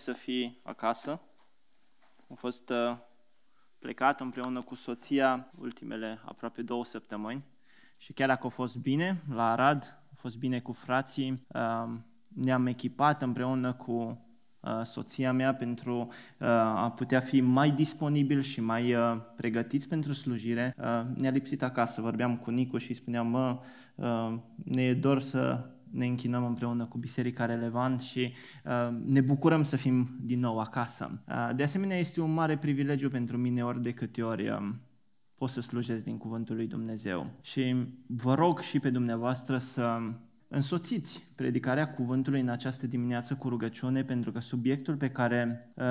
să fii acasă. Am fost uh, plecat împreună cu soția ultimele aproape două săptămâni și chiar dacă a fost bine la Arad, a fost bine cu frații, uh, ne-am echipat împreună cu uh, soția mea pentru a putea fi mai disponibil și mai pregătiți pentru slujire. Ne-a lipsit acasă, vorbeam cu Nicu și spuneam, mă, ne e dor să ne închinăm împreună cu Biserica Relevant și uh, ne bucurăm să fim din nou acasă. Uh, de asemenea, este un mare privilegiu pentru mine ori de câte ori uh, pot să slujesc din Cuvântul lui Dumnezeu. Și vă rog și pe dumneavoastră să însoțiți predicarea cuvântului în această dimineață cu rugăciune, pentru că subiectul pe care uh,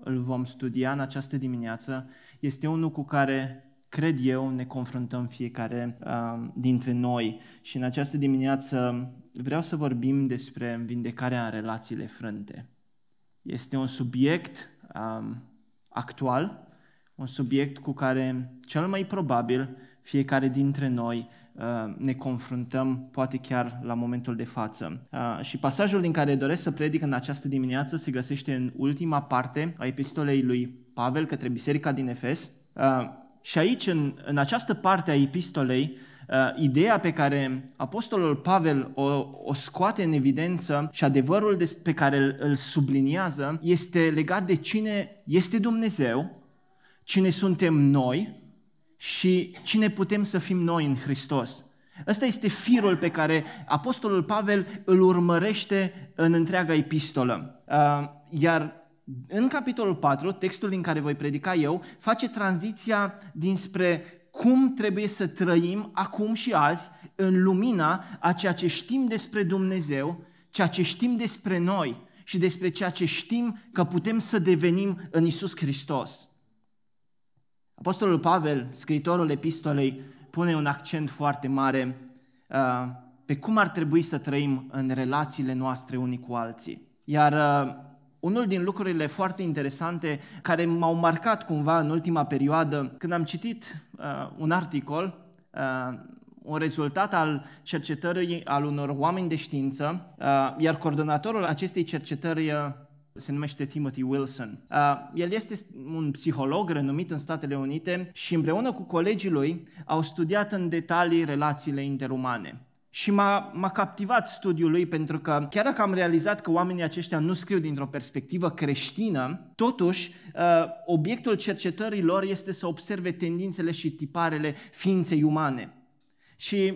îl vom studia în această dimineață este unul cu care cred eu, ne confruntăm fiecare uh, dintre noi. Și în această dimineață vreau să vorbim despre vindecarea în relațiile frânte. Este un subiect um, actual, un subiect cu care cel mai probabil fiecare dintre noi uh, ne confruntăm, poate chiar la momentul de față. Uh, și pasajul din care doresc să predic în această dimineață se găsește în ultima parte a epistolei lui Pavel către biserica din Efes. Uh, și aici, în, în această parte a epistolei, uh, ideea pe care Apostolul Pavel o, o scoate în evidență și adevărul de, pe care îl, îl subliniază este legat de cine este Dumnezeu, cine suntem noi și cine putem să fim noi în Hristos. Ăsta este firul pe care Apostolul Pavel îl urmărește în întreaga epistolă. Uh, iar în capitolul 4, textul din care voi predica eu, face tranziția dinspre cum trebuie să trăim acum și azi în lumina a ceea ce știm despre Dumnezeu, ceea ce știm despre noi și despre ceea ce știm că putem să devenim în Isus Hristos. Apostolul Pavel, scriitorul epistolei, pune un accent foarte mare uh, pe cum ar trebui să trăim în relațiile noastre unii cu alții. Iar uh, unul din lucrurile foarte interesante care m-au marcat cumva în ultima perioadă, când am citit uh, un articol, uh, un rezultat al cercetării al unor oameni de știință, uh, iar coordonatorul acestei cercetări uh, se numește Timothy Wilson. Uh, el este un psiholog renumit în Statele Unite și împreună cu colegii lui au studiat în detalii relațiile interumane. Și m-a, m-a captivat studiul lui pentru că chiar dacă am realizat că oamenii aceștia nu scriu dintr-o perspectivă creștină, totuși uh, obiectul cercetării lor este să observe tendințele și tiparele ființei umane. Și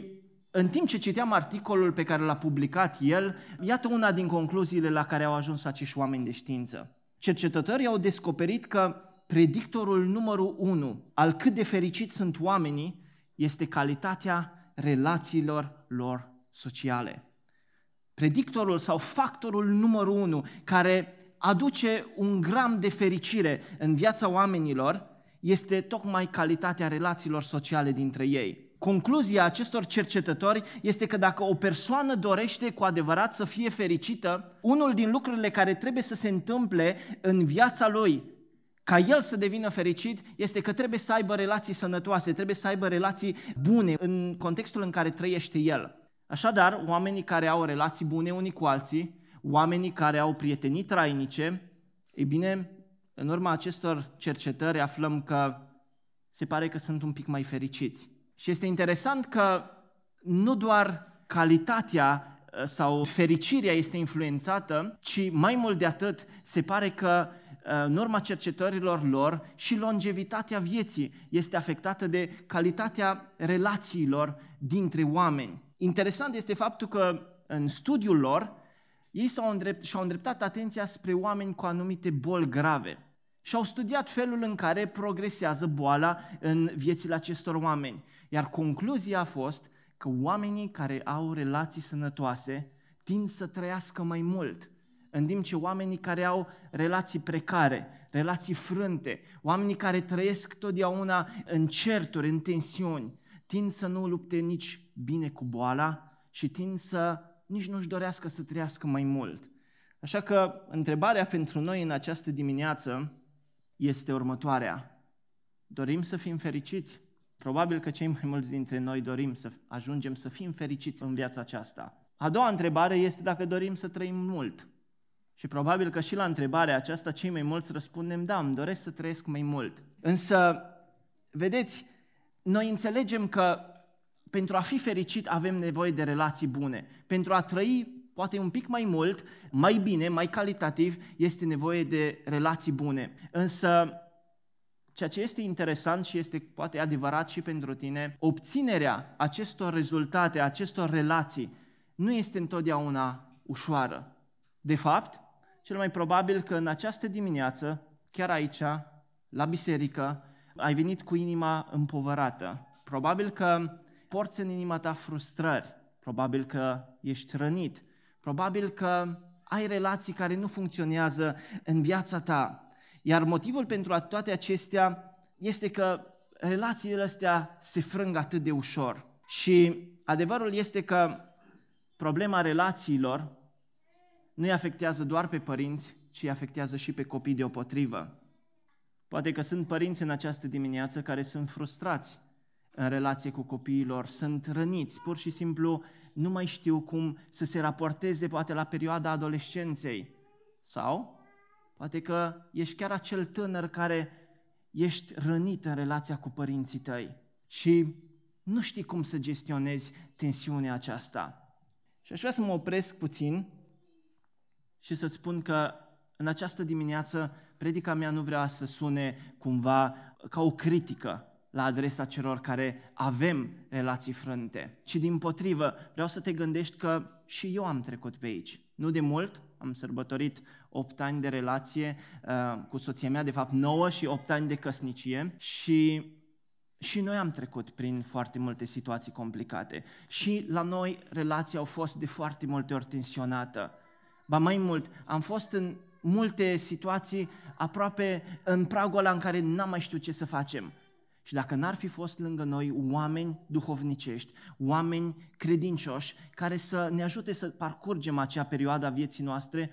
în timp ce citeam articolul pe care l-a publicat el, iată una din concluziile la care au ajuns acești oameni de știință. Cercetătorii au descoperit că predictorul numărul unu al cât de fericiți sunt oamenii este calitatea relațiilor lor sociale. Predictorul sau factorul numărul unu care aduce un gram de fericire în viața oamenilor este tocmai calitatea relațiilor sociale dintre ei. Concluzia acestor cercetători este că dacă o persoană dorește cu adevărat să fie fericită, unul din lucrurile care trebuie să se întâmple în viața lui ca el să devină fericit este că trebuie să aibă relații sănătoase, trebuie să aibă relații bune în contextul în care trăiește el. Așadar, oamenii care au relații bune unii cu alții, oamenii care au prietenii trainice, ei bine, în urma acestor cercetări aflăm că se pare că sunt un pic mai fericiți. Și este interesant că nu doar calitatea uh, sau fericirea este influențată, ci mai mult de atât se pare că în urma cercetărilor lor și longevitatea vieții este afectată de calitatea relațiilor dintre oameni. Interesant este faptul că în studiul lor ei s-au îndrept, și-au îndreptat atenția spre oameni cu anumite boli grave și au studiat felul în care progresează boala în viețile acestor oameni. Iar concluzia a fost că oamenii care au relații sănătoase tind să trăiască mai mult în timp ce oamenii care au relații precare, relații frânte, oamenii care trăiesc totdeauna în certuri, în tensiuni, tind să nu lupte nici bine cu boala și tind să nici nu-și dorească să trăiască mai mult. Așa că întrebarea pentru noi în această dimineață este următoarea. Dorim să fim fericiți? Probabil că cei mai mulți dintre noi dorim să ajungem să fim fericiți în viața aceasta. A doua întrebare este dacă dorim să trăim mult. Și probabil că și la întrebarea aceasta cei mai mulți răspundem, da, îmi doresc să trăiesc mai mult. Însă, vedeți, noi înțelegem că pentru a fi fericit avem nevoie de relații bune. Pentru a trăi poate un pic mai mult, mai bine, mai calitativ, este nevoie de relații bune. Însă, ceea ce este interesant și este poate adevărat și pentru tine, obținerea acestor rezultate, acestor relații, nu este întotdeauna ușoară. De fapt, cel mai probabil că în această dimineață, chiar aici, la biserică, ai venit cu inima împovărată. Probabil că porți în inima ta frustrări, probabil că ești rănit, probabil că ai relații care nu funcționează în viața ta. Iar motivul pentru toate acestea este că relațiile astea se frâng atât de ușor. Și adevărul este că problema relațiilor nu îi afectează doar pe părinți, ci îi afectează și pe copii deopotrivă. Poate că sunt părinți în această dimineață care sunt frustrați în relație cu copiilor, sunt răniți, pur și simplu nu mai știu cum să se raporteze poate la perioada adolescenței. Sau poate că ești chiar acel tânăr care ești rănit în relația cu părinții tăi și nu știi cum să gestionezi tensiunea aceasta. Și aș vrea să mă opresc puțin și să-ți spun că în această dimineață predica mea nu vrea să sune cumva ca o critică la adresa celor care avem relații frânte, ci din potrivă vreau să te gândești că și eu am trecut pe aici. Nu de mult, am sărbătorit 8 ani de relație uh, cu soția mea, de fapt 9 și 8 ani de căsnicie și și noi am trecut prin foarte multe situații complicate. Și la noi relația au fost de foarte multe ori tensionată. Ba mai mult, am fost în multe situații aproape în pragul ăla în care n-am mai știut ce să facem. Și dacă n-ar fi fost lângă noi oameni duhovnicești, oameni credincioși, care să ne ajute să parcurgem acea perioadă a vieții noastre,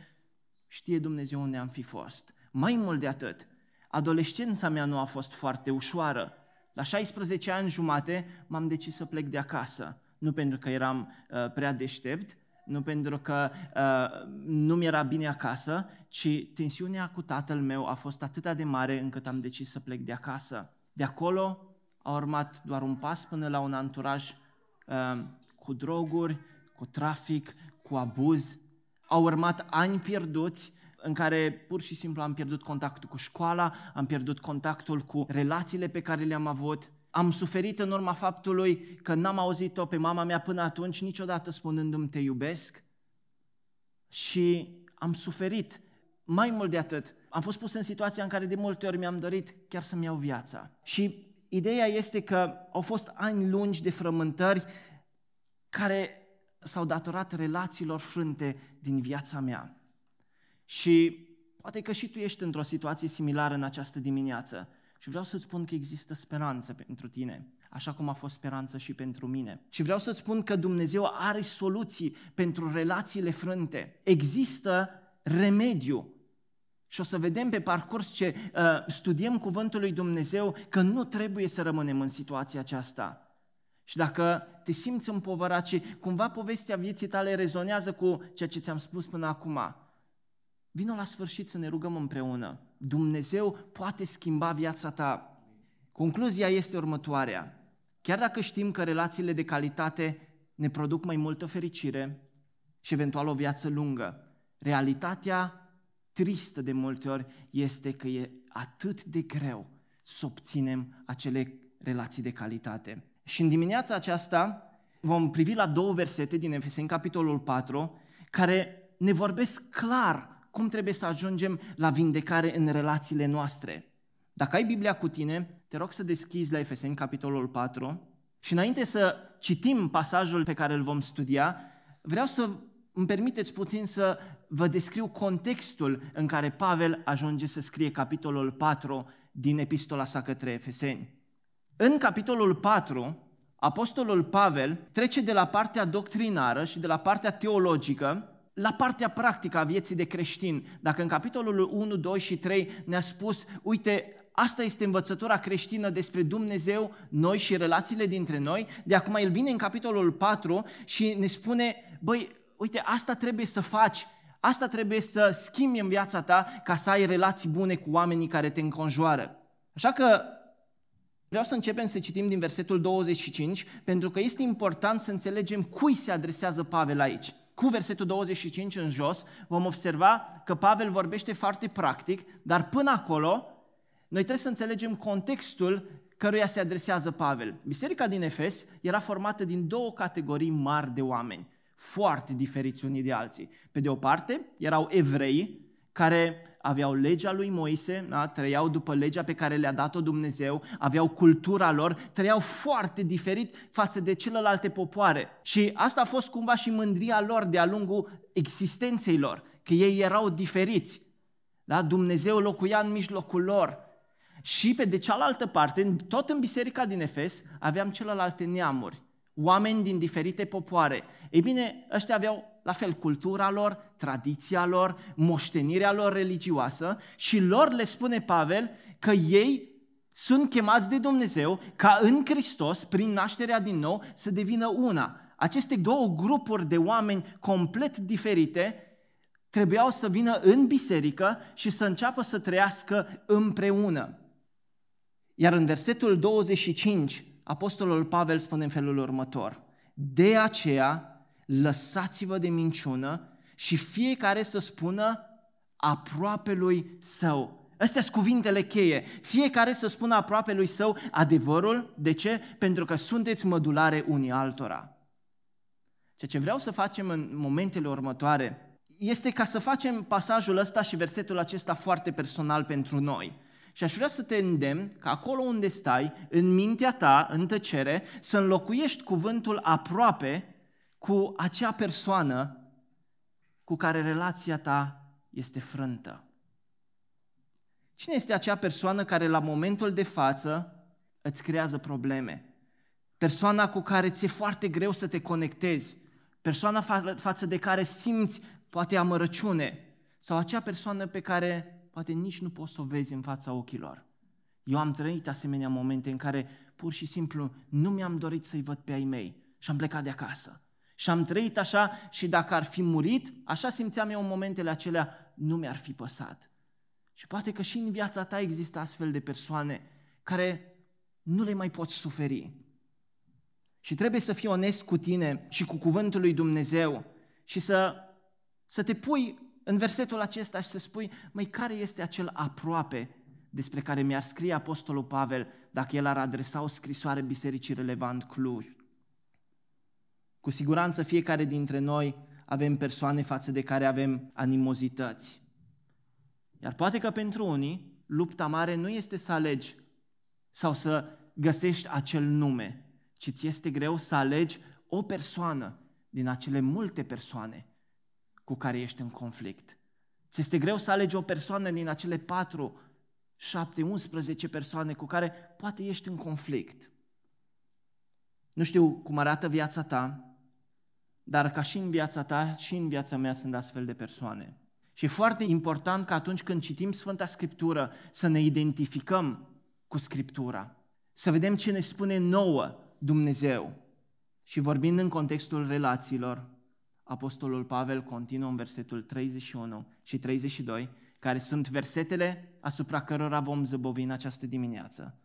știe Dumnezeu unde am fi fost. Mai mult de atât, adolescența mea nu a fost foarte ușoară. La 16 ani jumate m-am decis să plec de acasă. Nu pentru că eram uh, prea deștept, nu pentru că uh, nu mi-era bine acasă, ci tensiunea cu tatăl meu a fost atât de mare încât am decis să plec de acasă. De acolo a urmat doar un pas până la un anturaj uh, cu droguri, cu trafic, cu abuz. Au urmat ani pierduți în care pur și simplu am pierdut contactul cu școala, am pierdut contactul cu relațiile pe care le-am avut. Am suferit în urma faptului că n-am auzit-o pe mama mea până atunci niciodată spunându-mi te iubesc. Și am suferit mai mult de atât, am fost pus în situația în care de multe ori mi-am dorit chiar să-mi iau viața. Și ideea este că au fost ani lungi de frământări care s-au datorat relațiilor frânte din viața mea. Și poate că și tu ești într-o situație similară în această dimineață. Și vreau să-ți spun că există speranță pentru tine, așa cum a fost speranță și pentru mine. Și vreau să-ți spun că Dumnezeu are soluții pentru relațiile frânte. Există remediu și o să vedem pe parcurs ce uh, studiem Cuvântul lui Dumnezeu că nu trebuie să rămânem în situația aceasta. Și dacă te simți împovărat și cumva povestea vieții tale rezonează cu ceea ce ți-am spus până acum, vino la sfârșit să ne rugăm împreună. Dumnezeu poate schimba viața ta. Concluzia este următoarea. Chiar dacă știm că relațiile de calitate ne produc mai multă fericire și eventual o viață lungă, realitatea tristă de multe ori este că e atât de greu să obținem acele relații de calitate. Și în dimineața aceasta vom privi la două versete din Efeseni, capitolul 4, care ne vorbesc clar cum trebuie să ajungem la vindecare în relațiile noastre. Dacă ai Biblia cu tine, te rog să deschizi la Efeseni, capitolul 4, și înainte să citim pasajul pe care îl vom studia, vreau să îmi permiteți puțin să vă descriu contextul în care Pavel ajunge să scrie capitolul 4 din epistola sa către Efeseni. În capitolul 4, apostolul Pavel trece de la partea doctrinară și de la partea teologică la partea practică a vieții de creștin. Dacă în capitolul 1, 2 și 3 ne-a spus, uite, asta este învățătura creștină despre Dumnezeu, noi și relațiile dintre noi, de acum el vine în capitolul 4 și ne spune, băi, uite, asta trebuie să faci, Asta trebuie să schimbi în viața ta ca să ai relații bune cu oamenii care te înconjoară. Așa că vreau să începem să citim din versetul 25, pentru că este important să înțelegem cui se adresează Pavel aici. Cu versetul 25 în jos vom observa că Pavel vorbește foarte practic, dar până acolo noi trebuie să înțelegem contextul căruia se adresează Pavel. Biserica din Efes era formată din două categorii mari de oameni, foarte diferiți unii de alții. Pe de o parte, erau evrei care aveau legea lui Moise, da? trăiau după legea pe care le-a dat-o Dumnezeu, aveau cultura lor, trăiau foarte diferit față de celelalte popoare. Și asta a fost cumva și mândria lor de-a lungul existenței lor, că ei erau diferiți. Da? Dumnezeu locuia în mijlocul lor. Și pe de cealaltă parte, tot în biserica din Efes, aveam celelalte neamuri, oameni din diferite popoare. Ei bine, ăștia aveau la fel cultura lor, tradiția lor, moștenirea lor religioasă și lor le spune Pavel că ei sunt chemați de Dumnezeu ca în Hristos, prin nașterea din nou, să devină una. Aceste două grupuri de oameni complet diferite trebuiau să vină în biserică și să înceapă să trăiască împreună. Iar în versetul 25, Apostolul Pavel spune în felul următor, De aceea, lăsați-vă de minciună și fiecare să spună aproape lui său. Astea sunt cuvintele cheie. Fiecare să spună aproape lui său adevărul. De ce? Pentru că sunteți mădulare unii altora. Ceea ce vreau să facem în momentele următoare este ca să facem pasajul ăsta și versetul acesta foarte personal pentru noi. Și aș vrea să te îndemn că acolo unde stai, în mintea ta, în tăcere, să înlocuiești cuvântul aproape cu acea persoană cu care relația ta este frântă. Cine este acea persoană care la momentul de față îți creează probleme? Persoana cu care ți-e foarte greu să te conectezi, persoana fa- față de care simți poate amărăciune, sau acea persoană pe care poate nici nu poți să o vezi în fața ochilor. Eu am trăit asemenea momente în care pur și simplu nu mi-am dorit să-i văd pe ai mei și am plecat de acasă. Și am trăit așa și dacă ar fi murit, așa simțeam eu în momentele acelea, nu mi-ar fi păsat. Și poate că și în viața ta există astfel de persoane care nu le mai poți suferi. Și trebuie să fii onest cu tine și cu cuvântul lui Dumnezeu și să, să te pui în versetul acesta și să spui, măi, care este acel aproape despre care mi-ar scrie Apostolul Pavel dacă el ar adresa o scrisoare bisericii relevant Cluj. Cu siguranță fiecare dintre noi avem persoane față de care avem animozități. Iar poate că pentru unii lupta mare nu este să alegi sau să găsești acel nume, ci ți este greu să alegi o persoană din acele multe persoane cu care ești în conflict. Ți este greu să alegi o persoană din acele 4, 7, 11 persoane cu care poate ești în conflict. Nu știu cum arată viața ta, dar ca și în viața ta, și în viața mea sunt astfel de persoane. Și e foarte important că atunci când citim Sfânta Scriptură să ne identificăm cu Scriptura, să vedem ce ne spune nouă Dumnezeu. Și vorbind în contextul relațiilor, Apostolul Pavel continuă în versetul 31 și 32, care sunt versetele asupra cărora vom zăbovi în această dimineață.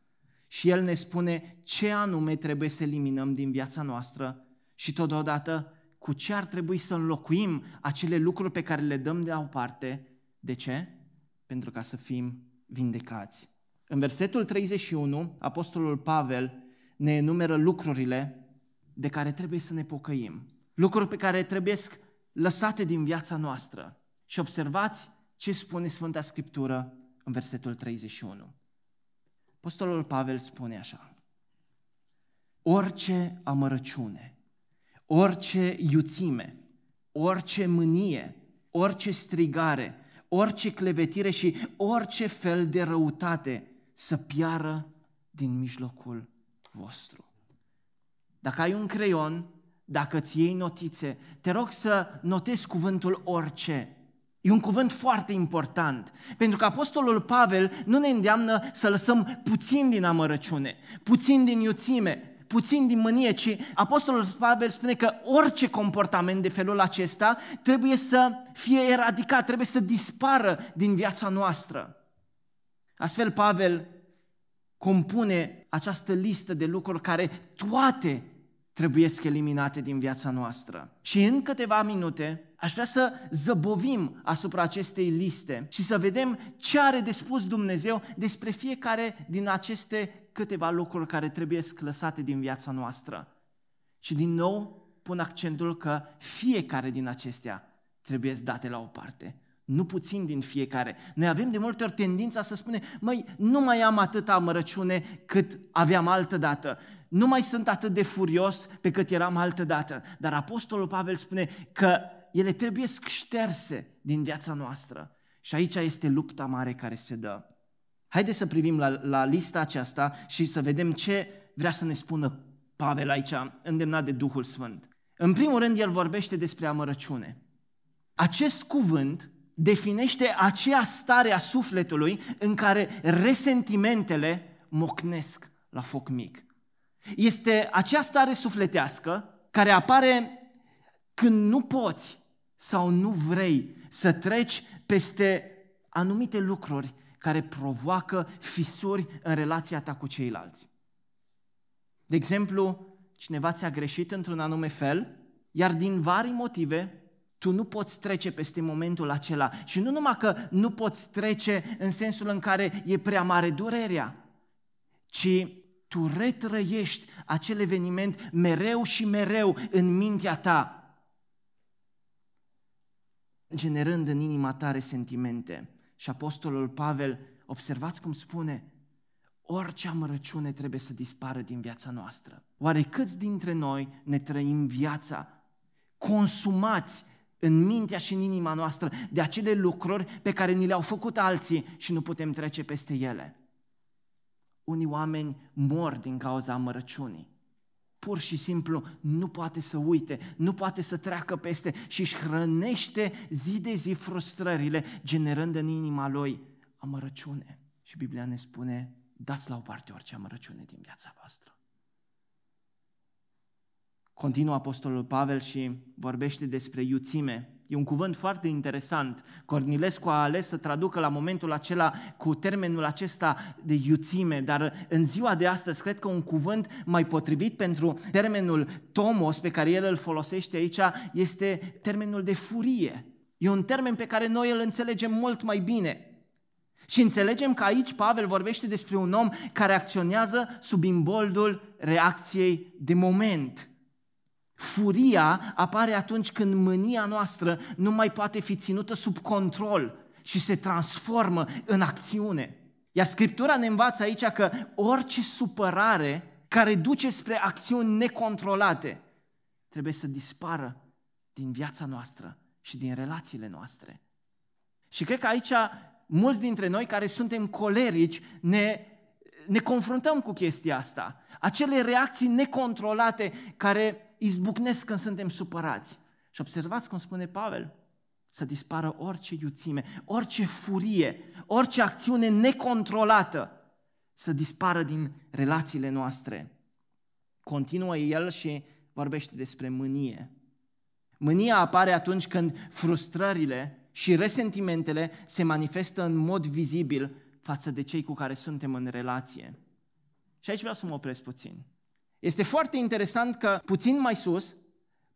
Și el ne spune ce anume trebuie să eliminăm din viața noastră și totodată cu ce ar trebui să înlocuim acele lucruri pe care le dăm de o parte. De ce? Pentru ca să fim vindecați. În versetul 31, Apostolul Pavel ne enumeră lucrurile de care trebuie să ne pocăim lucruri pe care trebuie lăsate din viața noastră. Și observați ce spune Sfânta Scriptură în versetul 31. Apostolul Pavel spune așa, orice amărăciune, orice iuțime, orice mânie, orice strigare, orice clevetire și orice fel de răutate să piară din mijlocul vostru. Dacă ai un creion, dacă îți iei notițe, te rog să notezi cuvântul orice. E un cuvânt foarte important, pentru că Apostolul Pavel nu ne îndeamnă să lăsăm puțin din amărăciune, puțin din iuțime, puțin din mânie, ci Apostolul Pavel spune că orice comportament de felul acesta trebuie să fie eradicat, trebuie să dispară din viața noastră. Astfel, Pavel compune această listă de lucruri care toate trebuie să eliminate din viața noastră. Și în câteva minute aș vrea să zăbovim asupra acestei liste și să vedem ce are de spus Dumnezeu despre fiecare din aceste câteva lucruri care trebuie lăsate din viața noastră. Și din nou pun accentul că fiecare din acestea trebuie date la o parte. Nu puțin din fiecare. Noi avem de multe ori tendința să spunem, măi, nu mai am atâta amărăciune cât aveam altă dată. Nu mai sunt atât de furios pe cât eram altă dată. Dar Apostolul Pavel spune că ele trebuie șterse din viața noastră. Și aici este lupta mare care se dă. Haideți să privim la, la lista aceasta și să vedem ce vrea să ne spună Pavel aici, îndemnat de Duhul Sfânt. În primul rând, el vorbește despre amărăciune. Acest cuvânt definește aceea stare a sufletului în care resentimentele mocnesc la foc mic. Este acea stare sufletească care apare când nu poți sau nu vrei să treci peste anumite lucruri care provoacă fisuri în relația ta cu ceilalți. De exemplu, cineva ți-a greșit într-un anume fel, iar din vari motive tu nu poți trece peste momentul acela. Și nu numai că nu poți trece în sensul în care e prea mare durerea, ci tu retrăiești acel eveniment mereu și mereu în mintea ta, generând în inima ta resentimente. Și Apostolul Pavel, observați cum spune, orice amărăciune trebuie să dispară din viața noastră. Oare câți dintre noi ne trăim viața consumați în mintea și în inima noastră de acele lucruri pe care ni le-au făcut alții și nu putem trece peste ele? Unii oameni mor din cauza amărăciunii. Pur și simplu nu poate să uite, nu poate să treacă peste și își hrănește zi de zi frustrările, generând în inima lui amărăciune. Și Biblia ne spune, dați la o parte orice amărăciune din viața voastră. Continuă Apostolul Pavel și vorbește despre iuțime. E un cuvânt foarte interesant. Cornilescu a ales să traducă la momentul acela cu termenul acesta de iuțime, dar în ziua de astăzi cred că un cuvânt mai potrivit pentru termenul tomos pe care el îl folosește aici este termenul de furie. E un termen pe care noi îl înțelegem mult mai bine. Și înțelegem că aici Pavel vorbește despre un om care acționează sub imboldul reacției de moment – Furia apare atunci când mânia noastră nu mai poate fi ținută sub control și se transformă în acțiune. Iar Scriptura ne învață aici că orice supărare care duce spre acțiuni necontrolate trebuie să dispară din viața noastră și din relațiile noastre. Și cred că aici mulți dintre noi care suntem colerici ne, ne confruntăm cu chestia asta. Acele reacții necontrolate care izbucnesc când suntem supărați. Și observați cum spune Pavel, să dispară orice iuțime, orice furie, orice acțiune necontrolată, să dispară din relațiile noastre. Continuă el și vorbește despre mânie. Mânia apare atunci când frustrările și resentimentele se manifestă în mod vizibil față de cei cu care suntem în relație. Și aici vreau să mă opresc puțin. Este foarte interesant că puțin mai sus,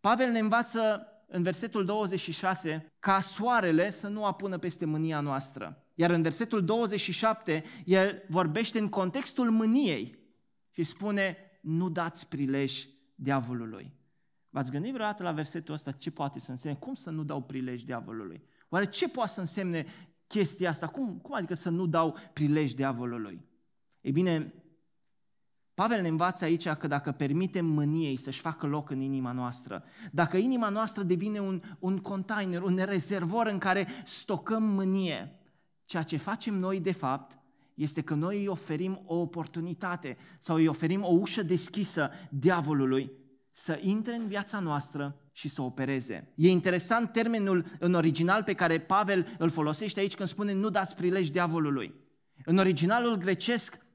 Pavel ne învață în versetul 26 ca soarele să nu apună peste mânia noastră. Iar în versetul 27 el vorbește în contextul mâniei și spune nu dați prilej diavolului. V-ați gândit vreodată la versetul ăsta ce poate să însemne? Cum să nu dau prilej diavolului? Oare ce poate să însemne chestia asta? Cum, cum adică să nu dau prilej diavolului? Ei bine, Pavel ne învață aici că dacă permitem mâniei să-și facă loc în inima noastră, dacă inima noastră devine un, un container, un rezervor în care stocăm mânie, ceea ce facem noi de fapt este că noi îi oferim o oportunitate sau îi oferim o ușă deschisă diavolului să intre în viața noastră și să opereze. E interesant termenul în original pe care Pavel îl folosește aici când spune nu dați prilej diavolului. În originalul grecesc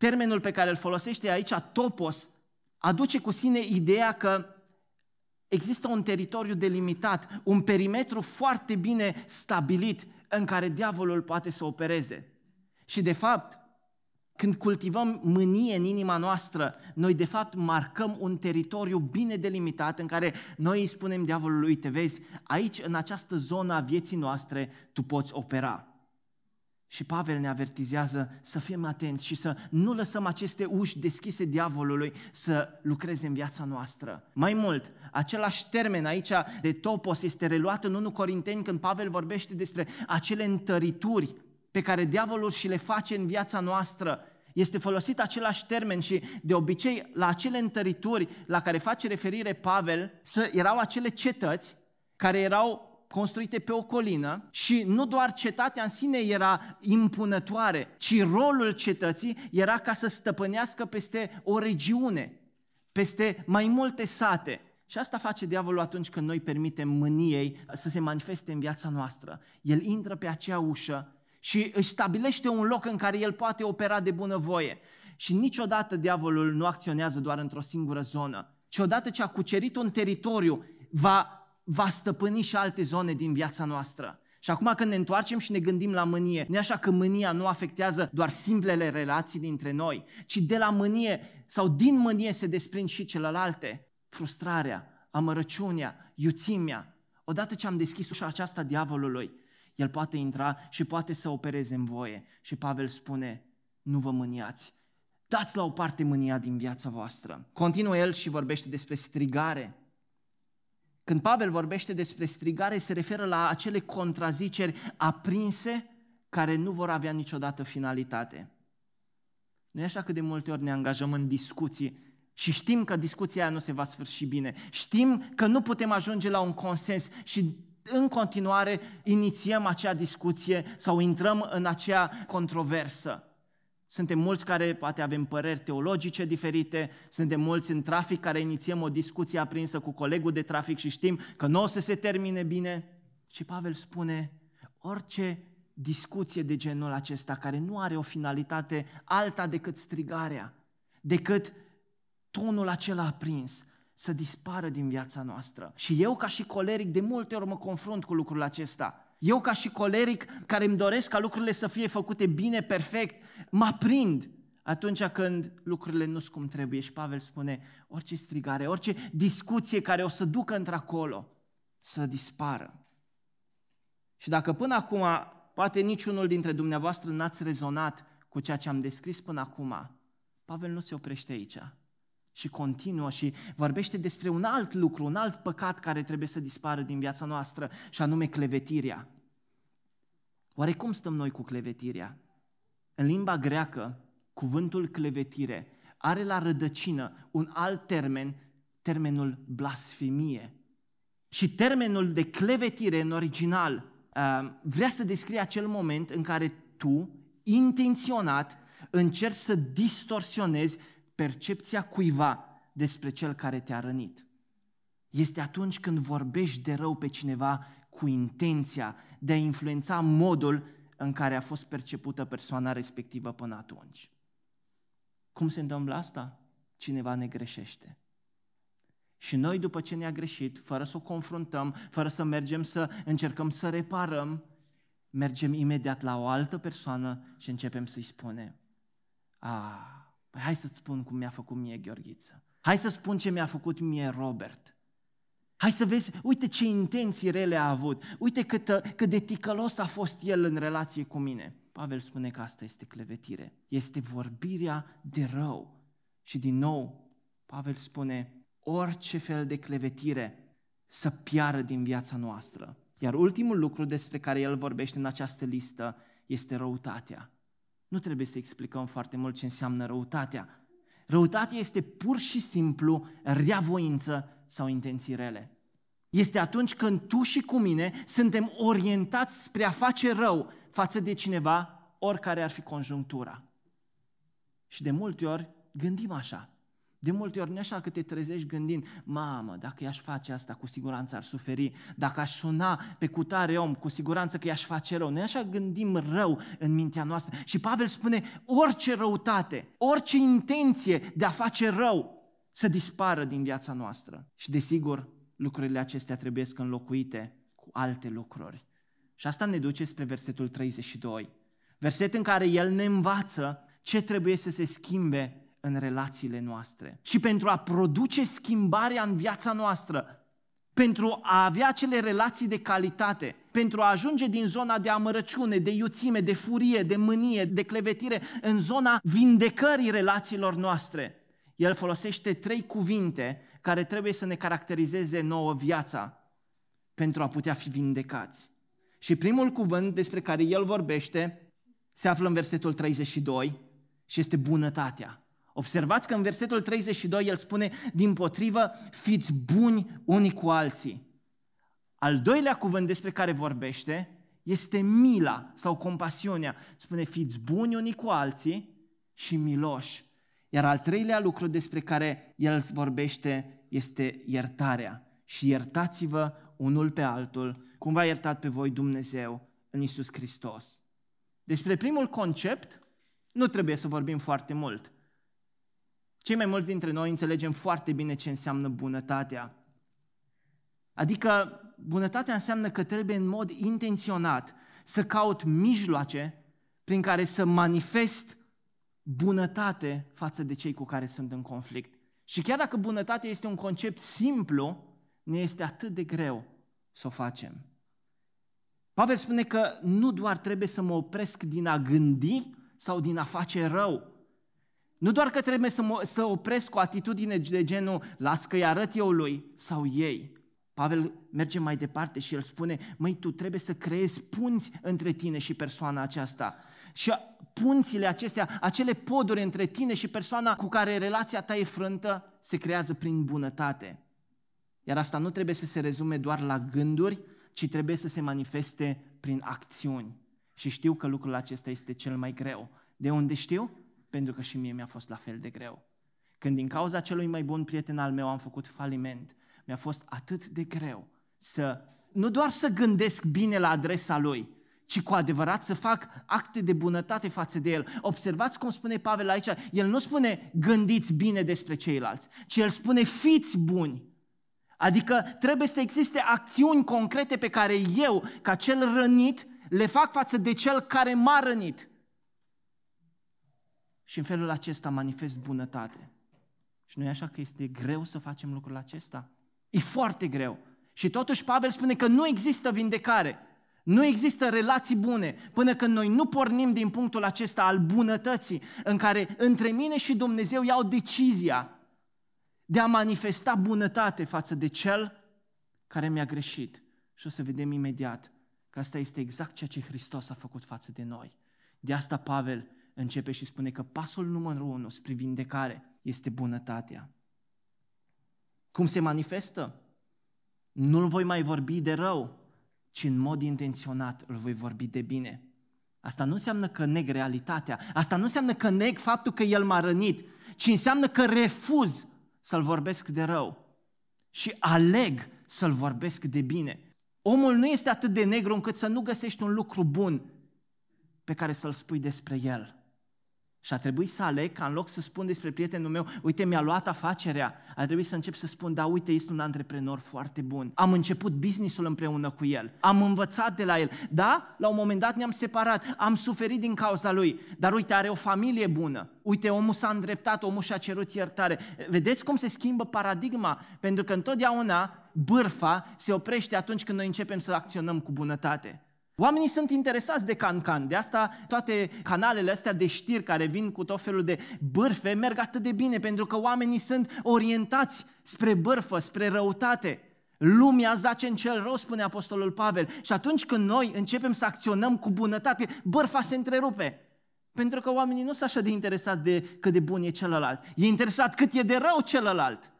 Termenul pe care îl folosește aici, topos, aduce cu sine ideea că există un teritoriu delimitat, un perimetru foarte bine stabilit în care diavolul poate să opereze. Și de fapt, când cultivăm mânie în inima noastră, noi de fapt marcăm un teritoriu bine delimitat în care noi îi spunem diavolului, uite, vezi, aici, în această zonă a vieții noastre, tu poți opera. Și Pavel ne avertizează să fim atenți și să nu lăsăm aceste uși deschise diavolului să lucreze în viața noastră. Mai mult, același termen aici de topos este reluat în 1 Corinteni când Pavel vorbește despre acele întărituri pe care diavolul și le face în viața noastră. Este folosit același termen și de obicei la acele întărituri la care face referire Pavel să erau acele cetăți care erau construite pe o colină și nu doar cetatea în sine era impunătoare, ci rolul cetății era ca să stăpânească peste o regiune, peste mai multe sate. Și asta face diavolul atunci când noi permitem mâniei să se manifeste în viața noastră. El intră pe acea ușă și își stabilește un loc în care el poate opera de bunăvoie. Și niciodată diavolul nu acționează doar într-o singură zonă, ci odată ce a cucerit un teritoriu, va va stăpâni și alte zone din viața noastră. Și acum când ne întoarcem și ne gândim la mânie, nu e așa că mânia nu afectează doar simplele relații dintre noi, ci de la mânie sau din mânie se desprind și celelalte. Frustrarea, amărăciunea, iuțimea. Odată ce am deschis ușa aceasta diavolului, el poate intra și poate să opereze în voie. Și Pavel spune, nu vă mâniați, dați la o parte mânia din viața voastră. Continuă el și vorbește despre strigare. Când Pavel vorbește despre strigare, se referă la acele contraziceri aprinse care nu vor avea niciodată finalitate. Nu e așa că de multe ori ne angajăm în discuții și știm că discuția aia nu se va sfârși bine. Știm că nu putem ajunge la un consens și în continuare inițiem acea discuție sau intrăm în acea controversă. Suntem mulți care poate avem păreri teologice diferite, suntem mulți în trafic care inițiem o discuție aprinsă cu colegul de trafic și știm că nu o să se termine bine. Și Pavel spune, orice discuție de genul acesta care nu are o finalitate alta decât strigarea, decât tonul acela aprins, să dispară din viața noastră. Și eu ca și coleric de multe ori mă confrunt cu lucrul acesta. Eu ca și coleric care îmi doresc ca lucrurile să fie făcute bine, perfect, mă aprind atunci când lucrurile nu sunt cum trebuie. Și Pavel spune, orice strigare, orice discuție care o să ducă într-acolo, să dispară. Și dacă până acum, poate niciunul dintre dumneavoastră n-ați rezonat cu ceea ce am descris până acum, Pavel nu se oprește aici și continuă și vorbește despre un alt lucru, un alt păcat care trebuie să dispară din viața noastră și anume clevetiria. Oare cum stăm noi cu clevetiria? În limba greacă, cuvântul clevetire are la rădăcină un alt termen, termenul blasfemie. Și termenul de clevetire în original uh, vrea să descrie acel moment în care tu, intenționat, încerci să distorsionezi percepția cuiva despre cel care te-a rănit. Este atunci când vorbești de rău pe cineva cu intenția de a influența modul în care a fost percepută persoana respectivă până atunci. Cum se întâmplă asta? Cineva ne greșește. Și noi, după ce ne-a greșit, fără să o confruntăm, fără să mergem să încercăm să reparăm, mergem imediat la o altă persoană și începem să-i spunem, a, Păi hai să-ți spun cum mi-a făcut mie Gheorghiță. Hai să spun ce mi-a făcut mie Robert. Hai să vezi, uite ce intenții rele a avut, uite cât, cât de ticălos a fost el în relație cu mine. Pavel spune că asta este clevetire, este vorbirea de rău. Și din nou, Pavel spune, orice fel de clevetire să piară din viața noastră. Iar ultimul lucru despre care el vorbește în această listă este răutatea. Nu trebuie să explicăm foarte mult ce înseamnă răutatea. Răutatea este pur și simplu reavoință sau intenții rele. Este atunci când tu și cu mine suntem orientați spre a face rău față de cineva, oricare ar fi conjunctura. Și de multe ori gândim așa. De multe ori nu așa că te trezești gândind, mamă, dacă i-aș face asta, cu siguranță ar suferi, dacă aș suna pe cutare om, cu siguranță că i-aș face rău. Noi așa gândim rău în mintea noastră. Și Pavel spune, orice răutate, orice intenție de a face rău, să dispară din viața noastră. Și desigur, lucrurile acestea trebuie să înlocuite cu alte lucruri. Și asta ne duce spre versetul 32. Verset în care el ne învață ce trebuie să se schimbe în relațiile noastre. Și pentru a produce schimbarea în viața noastră, pentru a avea acele relații de calitate, pentru a ajunge din zona de amărăciune, de iuțime, de furie, de mânie, de clevetire, în zona vindecării relațiilor noastre. El folosește trei cuvinte care trebuie să ne caracterizeze nouă viața pentru a putea fi vindecați. Și primul cuvânt despre care el vorbește se află în versetul 32 și este bunătatea. Observați că în versetul 32 el spune, din potrivă, fiți buni unii cu alții. Al doilea cuvânt despre care vorbește este mila sau compasiunea. Spune, fiți buni unii cu alții și miloși. Iar al treilea lucru despre care el vorbește este iertarea. Și iertați-vă unul pe altul, cum v-a iertat pe voi Dumnezeu în Isus Hristos. Despre primul concept nu trebuie să vorbim foarte mult. Cei mai mulți dintre noi înțelegem foarte bine ce înseamnă bunătatea. Adică bunătatea înseamnă că trebuie în mod intenționat să caut mijloace prin care să manifest bunătate față de cei cu care sunt în conflict. Și chiar dacă bunătatea este un concept simplu, ne este atât de greu să o facem. Pavel spune că nu doar trebuie să mă opresc din a gândi sau din a face rău, nu doar că trebuie să, mă, să opresc o atitudine de genul, las că-i arăt eu lui sau ei. Pavel merge mai departe și el spune, măi, tu trebuie să creezi punți între tine și persoana aceasta. Și punțile acestea, acele poduri între tine și persoana cu care relația ta e frântă, se creează prin bunătate. Iar asta nu trebuie să se rezume doar la gânduri, ci trebuie să se manifeste prin acțiuni. Și știu că lucrul acesta este cel mai greu. De unde știu? Pentru că și mie mi-a fost la fel de greu. Când din cauza celui mai bun prieten al meu am făcut faliment, mi-a fost atât de greu să nu doar să gândesc bine la adresa lui, ci cu adevărat să fac acte de bunătate față de el. Observați cum spune Pavel aici, el nu spune gândiți bine despre ceilalți, ci el spune fiți buni. Adică trebuie să existe acțiuni concrete pe care eu, ca cel rănit, le fac față de cel care m-a rănit și în felul acesta manifest bunătate. Și nu e așa că este greu să facem lucrul acesta? E foarte greu. Și totuși Pavel spune că nu există vindecare, nu există relații bune până când noi nu pornim din punctul acesta al bunătății în care între mine și Dumnezeu iau decizia de a manifesta bunătate față de cel care mi-a greșit. Și o să vedem imediat că asta este exact ceea ce Hristos a făcut față de noi. De asta Pavel începe și spune că pasul numărul unu spre vindecare este bunătatea. Cum se manifestă? Nu-l voi mai vorbi de rău, ci în mod intenționat îl voi vorbi de bine. Asta nu înseamnă că neg realitatea, asta nu înseamnă că neg faptul că el m-a rănit, ci înseamnă că refuz să-l vorbesc de rău și aleg să-l vorbesc de bine. Omul nu este atât de negru încât să nu găsești un lucru bun pe care să-l spui despre el. Și a trebuit să aleg ca în loc să spun despre prietenul meu, uite, mi-a luat afacerea, a trebuit să încep să spun, da, uite, este un antreprenor foarte bun. Am început businessul împreună cu el, am învățat de la el. Da, la un moment dat ne-am separat, am suferit din cauza lui, dar uite, are o familie bună. Uite, omul s-a îndreptat, omul și-a cerut iertare. Vedeți cum se schimbă paradigma? Pentru că întotdeauna bârfa se oprește atunci când noi începem să acționăm cu bunătate. Oamenii sunt interesați de cancan, de asta toate canalele astea de știri care vin cu tot felul de bârfe merg atât de bine, pentru că oamenii sunt orientați spre bârfă, spre răutate. Lumea zace în cel rău, spune Apostolul Pavel. Și atunci când noi începem să acționăm cu bunătate, bârfa se întrerupe. Pentru că oamenii nu sunt așa de interesați de cât de bun e celălalt. E interesat cât e de rău celălalt.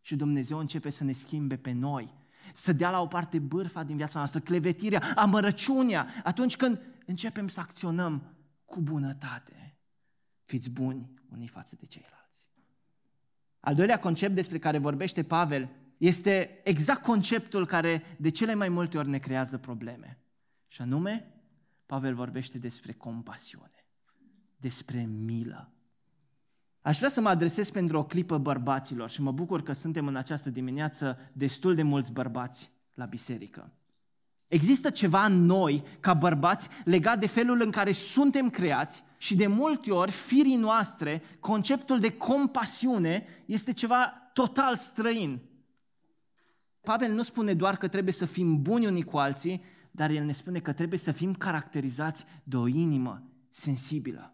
Și Dumnezeu începe să ne schimbe pe noi să dea la o parte bârfa din viața noastră, clevetirea, amărăciunea, atunci când începem să acționăm cu bunătate. Fiți buni unii față de ceilalți. Al doilea concept despre care vorbește Pavel este exact conceptul care de cele mai multe ori ne creează probleme. Și anume, Pavel vorbește despre compasiune, despre milă. Aș vrea să mă adresez pentru o clipă bărbaților și mă bucur că suntem în această dimineață destul de mulți bărbați la biserică. Există ceva în noi, ca bărbați, legat de felul în care suntem creați și de multe ori, firii noastre, conceptul de compasiune este ceva total străin. Pavel nu spune doar că trebuie să fim buni unii cu alții, dar el ne spune că trebuie să fim caracterizați de o inimă sensibilă.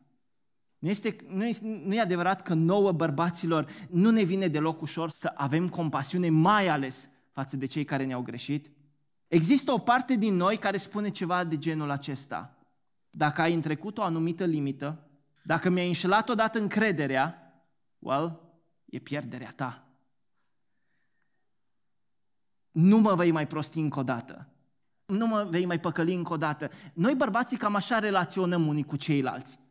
Nu, este, nu, este, nu e adevărat că nouă bărbaților nu ne vine deloc ușor să avem compasiune, mai ales față de cei care ne-au greșit? Există o parte din noi care spune ceva de genul acesta. Dacă ai întrecut o anumită limită, dacă mi-ai înșelat odată încrederea, well, e pierderea ta. Nu mă vei mai prosti încă o dată. Nu mă vei mai păcăli încă o dată. Noi bărbații cam așa relaționăm unii cu ceilalți.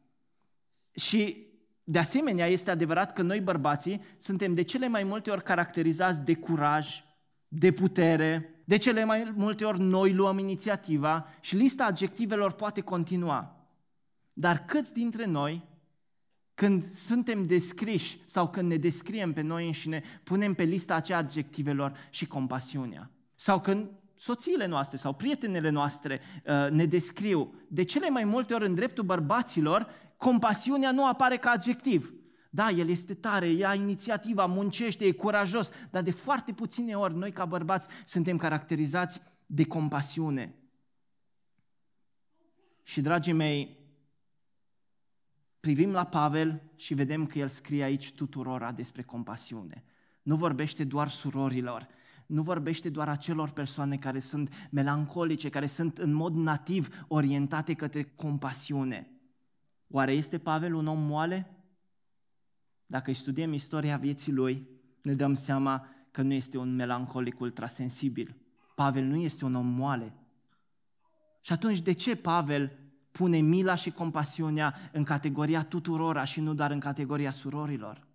Și de asemenea este adevărat că noi bărbații suntem de cele mai multe ori caracterizați de curaj, de putere, de cele mai multe ori noi luăm inițiativa și lista adjectivelor poate continua. Dar câți dintre noi, când suntem descriși sau când ne descriem pe noi înșine, punem pe lista aceea adjectivelor și compasiunea? Sau când soțiile noastre sau prietenele noastre uh, ne descriu, de cele mai multe ori în dreptul bărbaților, compasiunea nu apare ca adjectiv, da, el este tare, ia inițiativa, muncește, e curajos, dar de foarte puține ori noi ca bărbați suntem caracterizați de compasiune. Și, dragii mei, privim la Pavel și vedem că el scrie aici tuturora despre compasiune. Nu vorbește doar surorilor, nu vorbește doar acelor persoane care sunt melancolice, care sunt în mod nativ orientate către compasiune. Oare este Pavel un om moale? Dacă îi studiem istoria vieții lui, ne dăm seama că nu este un melancolic ultrasensibil. Pavel nu este un om moale. Și atunci de ce Pavel pune mila și compasiunea în categoria tuturora și nu doar în categoria surorilor?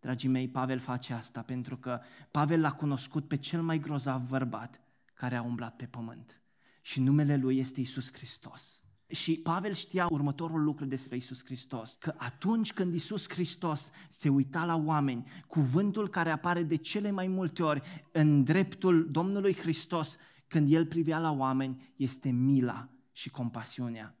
Dragii mei, Pavel face asta pentru că Pavel l-a cunoscut pe cel mai grozav bărbat care a umblat pe pământ. Și numele lui este Isus Hristos. Și Pavel știa următorul lucru despre Isus Hristos, că atunci când Isus Hristos se uita la oameni, cuvântul care apare de cele mai multe ori în dreptul Domnului Hristos, când El privea la oameni, este mila și compasiunea.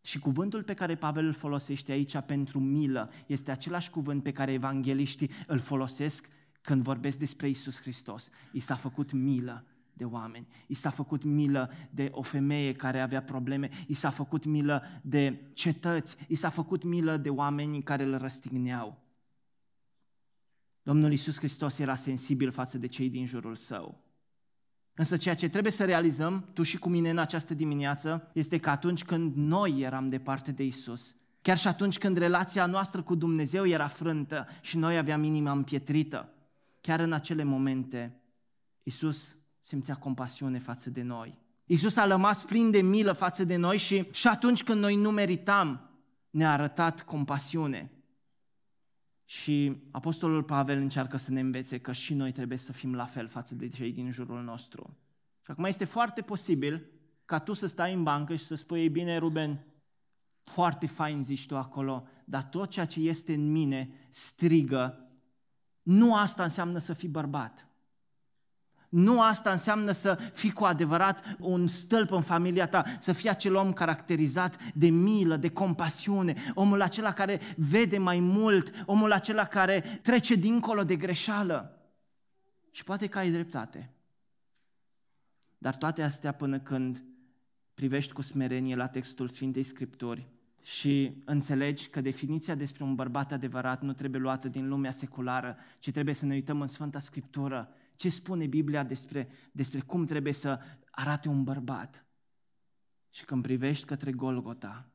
Și cuvântul pe care Pavel îl folosește aici pentru milă este același cuvânt pe care evangeliștii îl folosesc când vorbesc despre Isus Hristos. I s-a făcut milă de oameni. I s-a făcut milă de o femeie care avea probleme, i s-a făcut milă de cetăți, i s-a făcut milă de oameni care îl răstigneau. Domnul Iisus Hristos era sensibil față de cei din jurul său. Însă ceea ce trebuie să realizăm, tu și cu mine în această dimineață, este că atunci când noi eram departe de Isus, chiar și atunci când relația noastră cu Dumnezeu era frântă și noi aveam inima împietrită, chiar în acele momente, Isus simțea compasiune față de noi. Iisus a rămas plin de milă față de noi și, și atunci când noi nu meritam, ne-a arătat compasiune. Și Apostolul Pavel încearcă să ne învețe că și noi trebuie să fim la fel față de cei din jurul nostru. Și acum este foarte posibil ca tu să stai în bancă și să spui, ei bine, Ruben, foarte fain zici tu acolo, dar tot ceea ce este în mine strigă, nu asta înseamnă să fii bărbat. Nu asta înseamnă să fii cu adevărat un stâlp în familia ta, să fii acel om caracterizat de milă, de compasiune, omul acela care vede mai mult, omul acela care trece dincolo de greșeală. Și poate că ai dreptate. Dar toate astea până când privești cu smerenie la textul Sfintei Scripturi și înțelegi că definiția despre un bărbat adevărat nu trebuie luată din lumea seculară, ci trebuie să ne uităm în Sfânta Scriptură ce spune Biblia despre, despre cum trebuie să arate un bărbat. Și când privești către Golgota,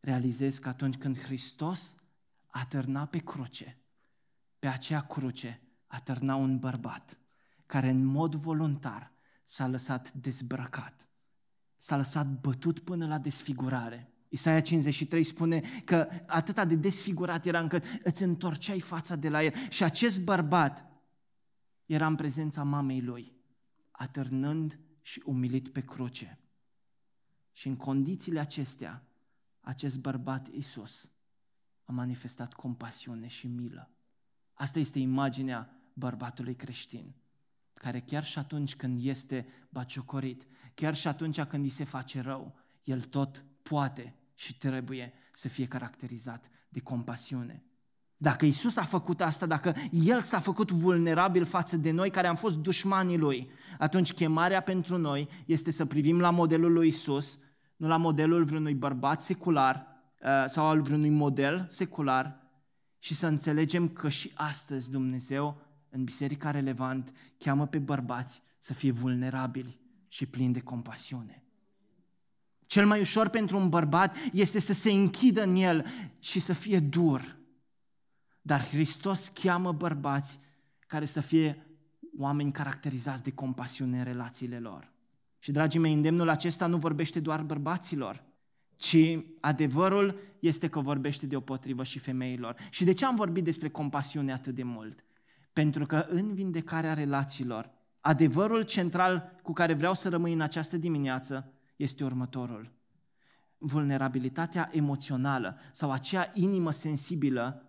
realizezi că atunci când Hristos atârna pe cruce, pe acea cruce atârna un bărbat care în mod voluntar s-a lăsat dezbrăcat, s-a lăsat bătut până la desfigurare. Isaia 53 spune că atâta de desfigurat era încât îți întorceai fața de la el. Și acest bărbat era în prezența mamei lui, atârnând și umilit pe cruce. Și în condițiile acestea, acest bărbat Isus a manifestat compasiune și milă. Asta este imaginea bărbatului creștin, care chiar și atunci când este baciocorit, chiar și atunci când îi se face rău, el tot poate și trebuie să fie caracterizat de compasiune. Dacă Isus a făcut asta, dacă El s-a făcut vulnerabil față de noi care am fost dușmanii Lui, atunci chemarea pentru noi este să privim la modelul lui Isus, nu la modelul vreunui bărbat secular uh, sau al vreunui model secular și să înțelegem că și astăzi Dumnezeu, în Biserica Relevant, cheamă pe bărbați să fie vulnerabili și plini de compasiune. Cel mai ușor pentru un bărbat este să se închidă în el și să fie dur. Dar Hristos cheamă bărbați care să fie oameni caracterizați de compasiune în relațiile lor. Și, dragii mei, îndemnul acesta nu vorbește doar bărbaților, ci adevărul este că vorbește deopotrivă și femeilor. Și de ce am vorbit despre compasiune atât de mult? Pentru că în vindecarea relațiilor, adevărul central cu care vreau să rămâi în această dimineață este următorul. Vulnerabilitatea emoțională sau acea inimă sensibilă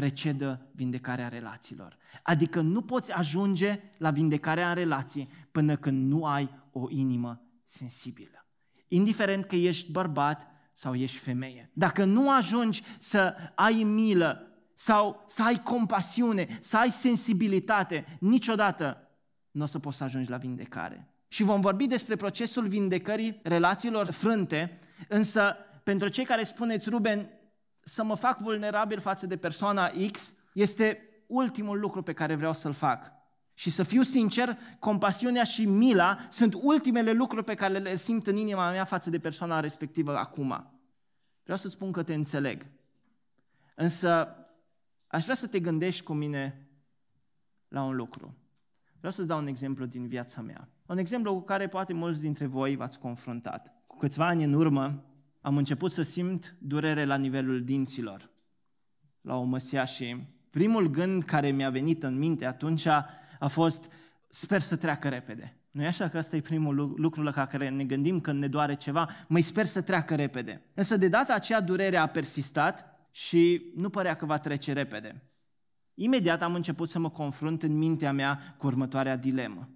precedă vindecarea relațiilor. Adică nu poți ajunge la vindecarea în relații până când nu ai o inimă sensibilă. Indiferent că ești bărbat sau ești femeie. Dacă nu ajungi să ai milă sau să ai compasiune, să ai sensibilitate, niciodată nu o să poți să ajungi la vindecare. Și vom vorbi despre procesul vindecării relațiilor frânte, însă pentru cei care spuneți, Ruben, să mă fac vulnerabil față de persoana X este ultimul lucru pe care vreau să-l fac. Și să fiu sincer, compasiunea și mila sunt ultimele lucruri pe care le simt în inima mea față de persoana respectivă acum. Vreau să spun că te înțeleg. Însă aș vrea să te gândești cu mine la un lucru. Vreau să-ți dau un exemplu din viața mea. Un exemplu cu care poate mulți dintre voi v-ați confruntat. Cu câțiva ani în urmă am început să simt durere la nivelul dinților, la o măsia și primul gând care mi-a venit în minte atunci a fost sper să treacă repede. Nu e așa că ăsta e primul lucru la care ne gândim când ne doare ceva? Măi, sper să treacă repede. Însă de data aceea durerea a persistat și nu părea că va trece repede. Imediat am început să mă confrunt în mintea mea cu următoarea dilemă.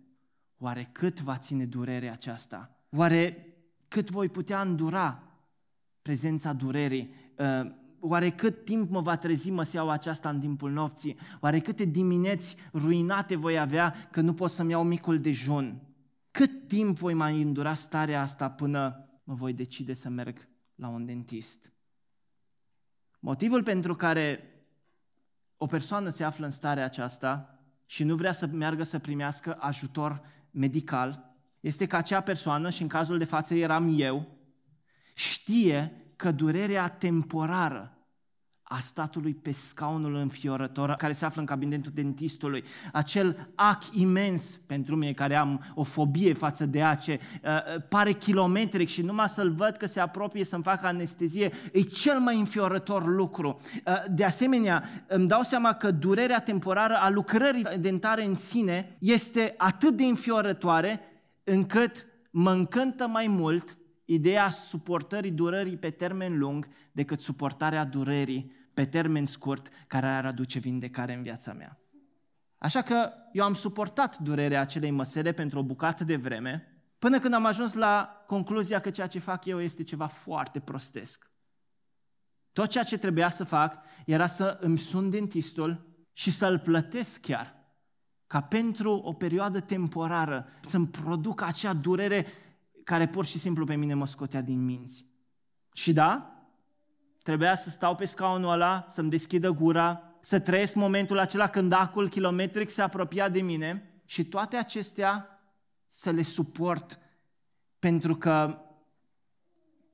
Oare cât va ține durerea aceasta? Oare cât voi putea îndura prezența durerii? Uh, oare cât timp mă va trezi măseaua aceasta în timpul nopții? Oare câte dimineți ruinate voi avea că nu pot să-mi iau micul dejun? Cât timp voi mai îndura starea asta până mă voi decide să merg la un dentist? Motivul pentru care o persoană se află în starea aceasta și nu vrea să meargă să primească ajutor medical, este că acea persoană, și în cazul de față eram eu, știe că durerea temporară a statului pe scaunul înfiorător care se află în cabinetul dentistului, acel ac imens pentru mine care am o fobie față de ace, uh, uh, pare kilometric și numai să-l văd că se apropie să-mi facă anestezie, e cel mai înfiorător lucru. Uh, de asemenea, îmi dau seama că durerea temporară a lucrării dentare în sine este atât de înfiorătoare încât mă încântă mai mult ideea suportării durerii pe termen lung decât suportarea durerii pe termen scurt care ar aduce vindecare în viața mea. Așa că eu am suportat durerea acelei măsele pentru o bucată de vreme, până când am ajuns la concluzia că ceea ce fac eu este ceva foarte prostesc. Tot ceea ce trebuia să fac era să îmi sun dentistul și să-l plătesc chiar, ca pentru o perioadă temporară să-mi produc acea durere care pur și simplu pe mine mă scotea din minți. Și da, trebuia să stau pe scaunul ăla, să-mi deschidă gura, să trăiesc momentul acela când acul kilometric se apropia de mine și toate acestea să le suport pentru că,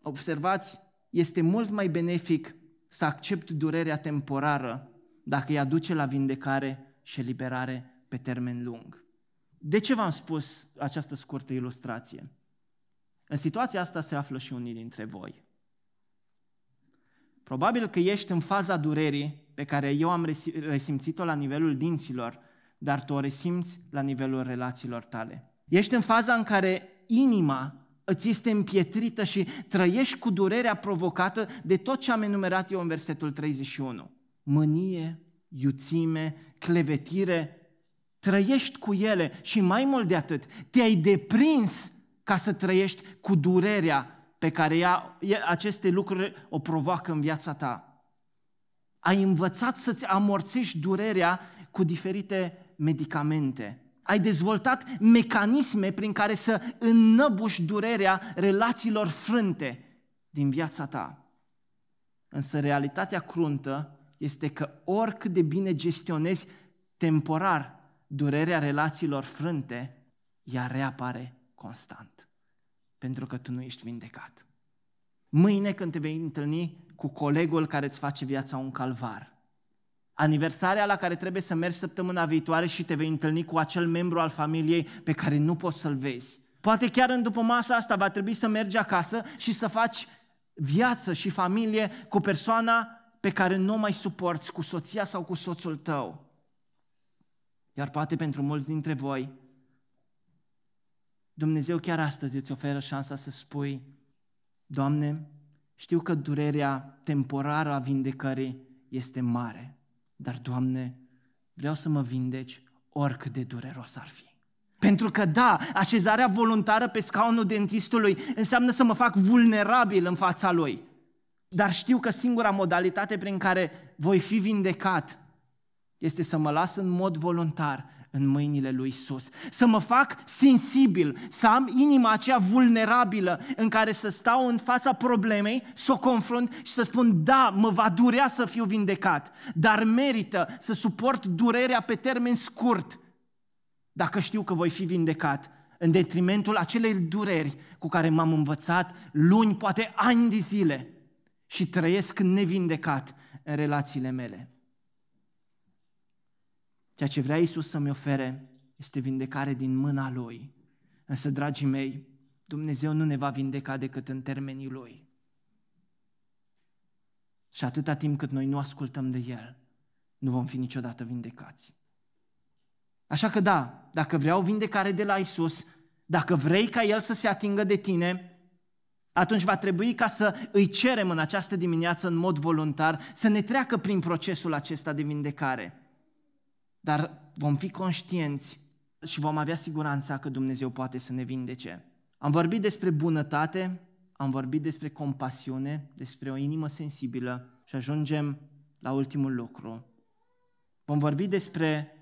observați, este mult mai benefic să accept durerea temporară dacă îi aduce la vindecare și eliberare pe termen lung. De ce v-am spus această scurtă ilustrație? În situația asta se află și unii dintre voi. Probabil că ești în faza durerii pe care eu am resimțit-o la nivelul dinților, dar tu o resimți la nivelul relațiilor tale. Ești în faza în care inima îți este împietrită și trăiești cu durerea provocată de tot ce am enumerat eu în versetul 31. Mânie, iuțime, clevetire, trăiești cu ele și mai mult de atât, te-ai deprins ca să trăiești cu durerea pe care ea, aceste lucruri o provoacă în viața ta. Ai învățat să-ți amorțești durerea cu diferite medicamente. Ai dezvoltat mecanisme prin care să înnăbuși durerea relațiilor frânte din viața ta. Însă realitatea cruntă este că oricât de bine gestionezi temporar durerea relațiilor frânte, ea reapare constant. Pentru că tu nu ești vindecat. Mâine când te vei întâlni cu colegul care îți face viața un calvar, aniversarea la care trebuie să mergi săptămâna viitoare și te vei întâlni cu acel membru al familiei pe care nu poți să-l vezi. Poate chiar în după masa asta va trebui să mergi acasă și să faci viață și familie cu persoana pe care nu o mai suporți, cu soția sau cu soțul tău. Iar poate pentru mulți dintre voi, Dumnezeu chiar astăzi îți oferă șansa să spui, Doamne, știu că durerea temporară a vindecării este mare, dar, Doamne, vreau să mă vindeci oricât de dureros ar fi. Pentru că, da, așezarea voluntară pe scaunul dentistului înseamnă să mă fac vulnerabil în fața lui. Dar știu că singura modalitate prin care voi fi vindecat este să mă las în mod voluntar în mâinile lui Isus. Să mă fac sensibil, să am inima aceea vulnerabilă în care să stau în fața problemei, să o confrunt și să spun, da, mă va durea să fiu vindecat, dar merită să suport durerea pe termen scurt, dacă știu că voi fi vindecat, în detrimentul acelei dureri cu care m-am învățat luni, poate ani de zile și trăiesc nevindecat în relațiile mele. Ceea ce vrea Iisus să-mi ofere este vindecare din mâna Lui. Însă, dragii mei, Dumnezeu nu ne va vindeca decât în termenii Lui. Și atâta timp cât noi nu ascultăm de El, nu vom fi niciodată vindecați. Așa că da, dacă vreau vindecare de la Isus, dacă vrei ca El să se atingă de tine, atunci va trebui ca să îi cerem în această dimineață în mod voluntar să ne treacă prin procesul acesta de vindecare. Dar vom fi conștienți și vom avea siguranța că Dumnezeu poate să ne vindece. Am vorbit despre bunătate, am vorbit despre compasiune, despre o inimă sensibilă și ajungem la ultimul lucru. Vom vorbi despre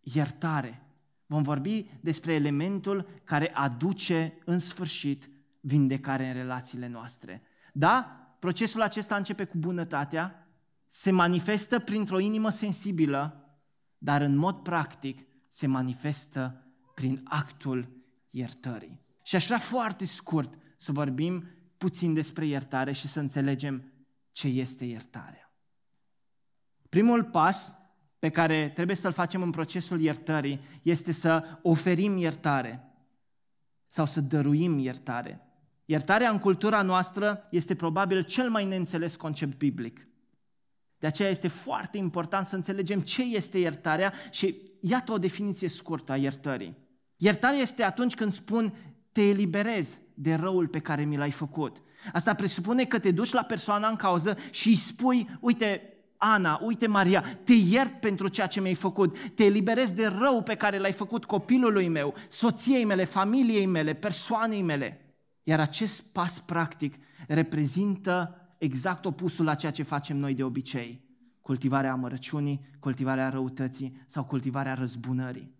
iertare. Vom vorbi despre elementul care aduce în sfârșit vindecare în relațiile noastre. Da? Procesul acesta începe cu bunătatea, se manifestă printr-o inimă sensibilă dar în mod practic se manifestă prin actul iertării. Și aș vrea foarte scurt să vorbim puțin despre iertare și să înțelegem ce este iertarea. Primul pas pe care trebuie să-l facem în procesul iertării este să oferim iertare sau să dăruim iertare. Iertarea în cultura noastră este probabil cel mai neînțeles concept biblic. De aceea este foarte important să înțelegem ce este iertarea și iată o definiție scurtă a iertării. Iertarea este atunci când spun te eliberezi de răul pe care mi l-ai făcut. Asta presupune că te duci la persoana în cauză și îi spui, uite, Ana, uite Maria, te iert pentru ceea ce mi-ai făcut, te eliberezi de rău pe care l-ai făcut copilului meu, soției mele, familiei mele, persoanei mele. Iar acest pas practic reprezintă exact opusul la ceea ce facem noi de obicei. Cultivarea amărăciunii, cultivarea răutății sau cultivarea răzbunării.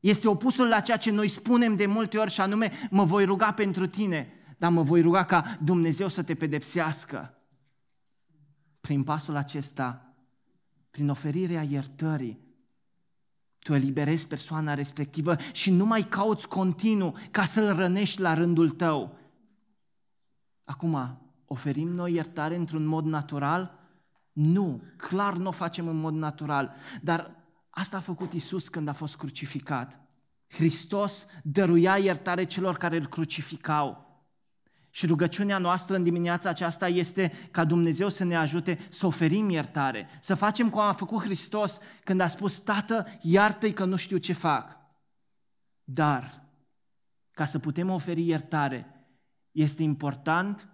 Este opusul la ceea ce noi spunem de multe ori și anume, mă voi ruga pentru tine, dar mă voi ruga ca Dumnezeu să te pedepsească. Prin pasul acesta, prin oferirea iertării, tu eliberezi persoana respectivă și nu mai cauți continuu ca să-l rănești la rândul tău. Acum, Oferim noi iertare într-un mod natural? Nu, clar nu o facem în mod natural, dar asta a făcut Isus când a fost crucificat. Hristos dăruia iertare celor care îl crucificau. Și rugăciunea noastră în dimineața aceasta este ca Dumnezeu să ne ajute să oferim iertare, să facem cum a făcut Hristos când a spus, Tată, iartă-i că nu știu ce fac. Dar ca să putem oferi iertare, este important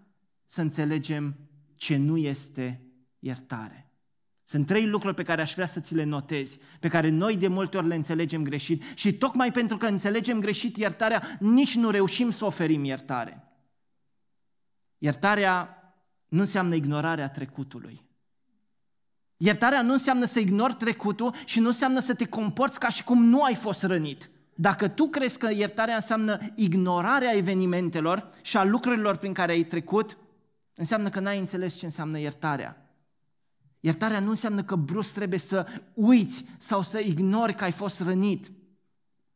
să înțelegem ce nu este iertare. Sunt trei lucruri pe care aș vrea să ți le notezi, pe care noi de multe ori le înțelegem greșit și tocmai pentru că înțelegem greșit iertarea, nici nu reușim să oferim iertare. Iertarea nu înseamnă ignorarea trecutului. Iertarea nu înseamnă să ignori trecutul și nu înseamnă să te comporți ca și cum nu ai fost rănit. Dacă tu crezi că iertarea înseamnă ignorarea evenimentelor și a lucrurilor prin care ai trecut, înseamnă că n-ai înțeles ce înseamnă iertarea. Iertarea nu înseamnă că brusc trebuie să uiți sau să ignori că ai fost rănit.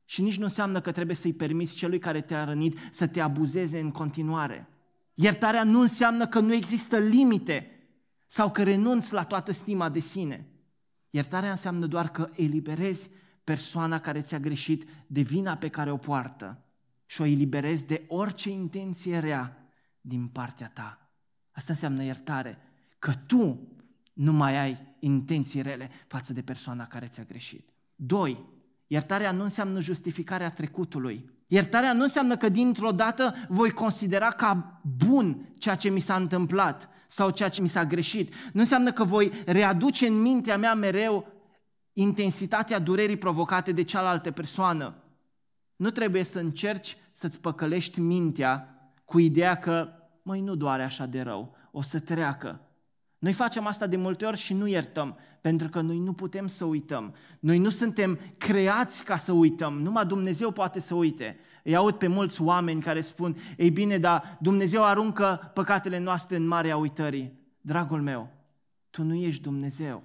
Și nici nu înseamnă că trebuie să-i permiți celui care te-a rănit să te abuzeze în continuare. Iertarea nu înseamnă că nu există limite sau că renunți la toată stima de sine. Iertarea înseamnă doar că eliberezi persoana care ți-a greșit de vina pe care o poartă și o eliberezi de orice intenție rea din partea ta. Asta înseamnă iertare, că tu nu mai ai intenții rele față de persoana care ți-a greșit. Doi, iertarea nu înseamnă justificarea trecutului. Iertarea nu înseamnă că dintr-o dată voi considera ca bun ceea ce mi s-a întâmplat sau ceea ce mi s-a greșit. Nu înseamnă că voi readuce în mintea mea mereu intensitatea durerii provocate de cealaltă persoană. Nu trebuie să încerci să-ți păcălești mintea cu ideea că, măi, nu doare așa de rău, o să treacă. Noi facem asta de multe ori și nu iertăm, pentru că noi nu putem să uităm. Noi nu suntem creați ca să uităm, numai Dumnezeu poate să uite. Îi aud pe mulți oameni care spun, ei bine, dar Dumnezeu aruncă păcatele noastre în marea uitării. Dragul meu, tu nu ești Dumnezeu.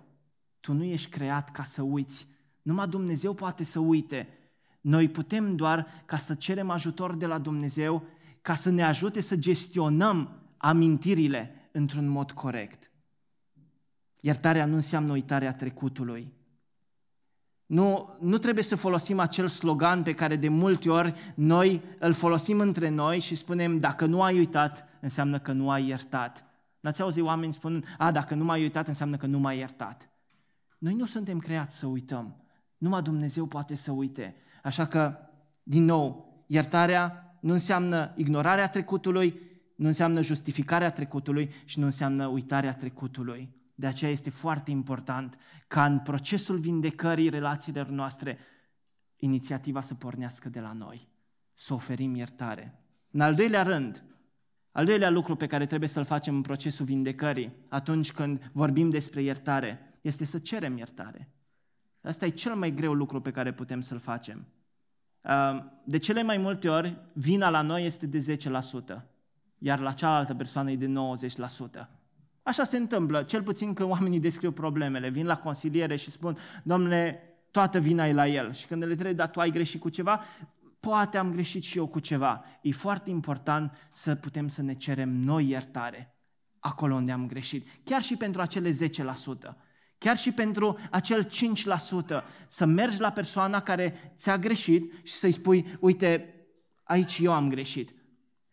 Tu nu ești creat ca să uiți. Numai Dumnezeu poate să uite. Noi putem doar ca să cerem ajutor de la Dumnezeu, ca să ne ajute să gestionăm amintirile într-un mod corect. Iertarea nu înseamnă uitarea trecutului. Nu, nu trebuie să folosim acel slogan pe care de multe ori noi îl folosim între noi și spunem dacă nu ai uitat, înseamnă că nu ai iertat. N-ați auzit oameni spunând, a, dacă nu m-ai uitat, înseamnă că nu m-ai iertat. Noi nu suntem creați să uităm. Numai Dumnezeu poate să uite. Așa că, din nou, iertarea nu înseamnă ignorarea trecutului, nu înseamnă justificarea trecutului și nu înseamnă uitarea trecutului. De aceea este foarte important ca în procesul vindecării relațiilor noastre inițiativa să pornească de la noi, să oferim iertare. În al doilea rând, al doilea lucru pe care trebuie să-l facem în procesul vindecării, atunci când vorbim despre iertare, este să cerem iertare. Asta e cel mai greu lucru pe care putem să-l facem. De cele mai multe ori, vina la noi este de 10%, iar la cealaltă persoană e de 90%. Așa se întâmplă, cel puțin când oamenii descriu problemele, vin la consiliere și spun, domnule, toată vina e la el. Și când le trebuie, dar tu ai greșit cu ceva, poate am greșit și eu cu ceva. E foarte important să putem să ne cerem noi iertare acolo unde am greșit, chiar și pentru acele 10%. Chiar și pentru acel 5%, să mergi la persoana care ți-a greșit și să-i spui, uite, aici eu am greșit.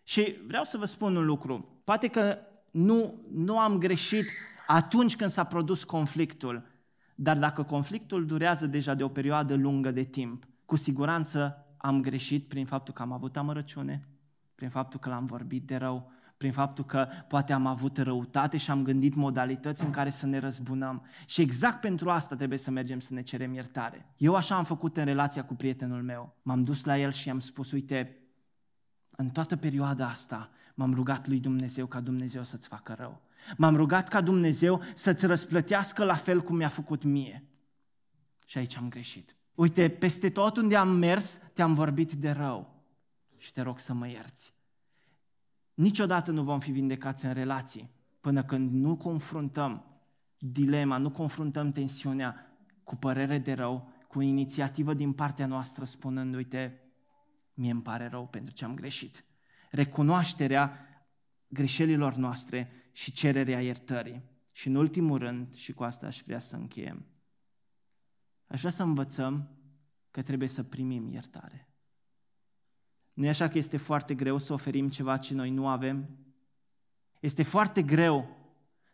Și vreau să vă spun un lucru. Poate că nu, nu am greșit atunci când s-a produs conflictul, dar dacă conflictul durează deja de o perioadă lungă de timp, cu siguranță am greșit prin faptul că am avut amărăciune, prin faptul că l-am vorbit de rău, prin faptul că poate am avut răutate și am gândit modalități în care să ne răzbunăm. Și exact pentru asta trebuie să mergem să ne cerem iertare. Eu așa am făcut în relația cu prietenul meu. M-am dus la el și i-am spus, uite, în toată perioada asta m-am rugat lui Dumnezeu ca Dumnezeu să-ți facă rău. M-am rugat ca Dumnezeu să-ți răsplătească la fel cum mi-a făcut mie. Și aici am greșit. Uite, peste tot unde am mers, te-am vorbit de rău și te rog să mă ierți. Niciodată nu vom fi vindecați în relații până când nu confruntăm dilema, nu confruntăm tensiunea cu părere de rău, cu inițiativă din partea noastră spunând, uite, mie îmi pare rău pentru ce am greșit. Recunoașterea greșelilor noastre și cererea iertării. Și în ultimul rând, și cu asta aș vrea să încheiem, aș vrea să învățăm că trebuie să primim iertare. Nu e așa că este foarte greu să oferim ceva ce noi nu avem? Este foarte greu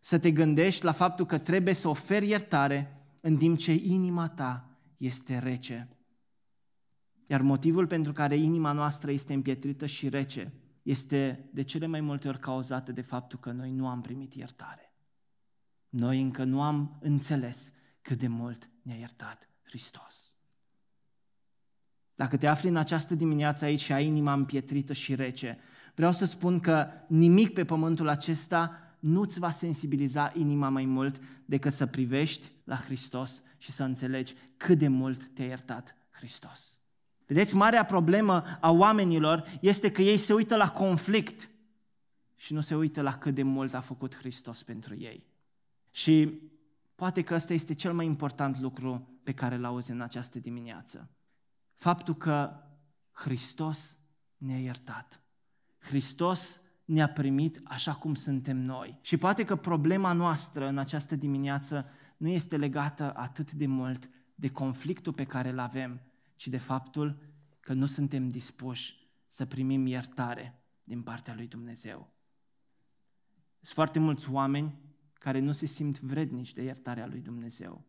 să te gândești la faptul că trebuie să oferi iertare în timp ce inima ta este rece. Iar motivul pentru care inima noastră este împietrită și rece este de cele mai multe ori cauzată de faptul că noi nu am primit iertare. Noi încă nu am înțeles cât de mult ne-a iertat Hristos. Dacă te afli în această dimineață aici și ai inima împietrită și rece, vreau să spun că nimic pe pământul acesta nu-ți va sensibiliza inima mai mult decât să privești la Hristos și să înțelegi cât de mult te-a iertat Hristos. Vedeți, marea problemă a oamenilor este că ei se uită la conflict și nu se uită la cât de mult a făcut Hristos pentru ei. Și poate că ăsta este cel mai important lucru pe care l auzi în această dimineață. Faptul că Hristos ne-a iertat. Hristos ne-a primit așa cum suntem noi. Și poate că problema noastră în această dimineață nu este legată atât de mult de conflictul pe care îl avem, ci de faptul că nu suntem dispuși să primim iertare din partea lui Dumnezeu. Sunt foarte mulți oameni care nu se simt vrednici de iertarea lui Dumnezeu.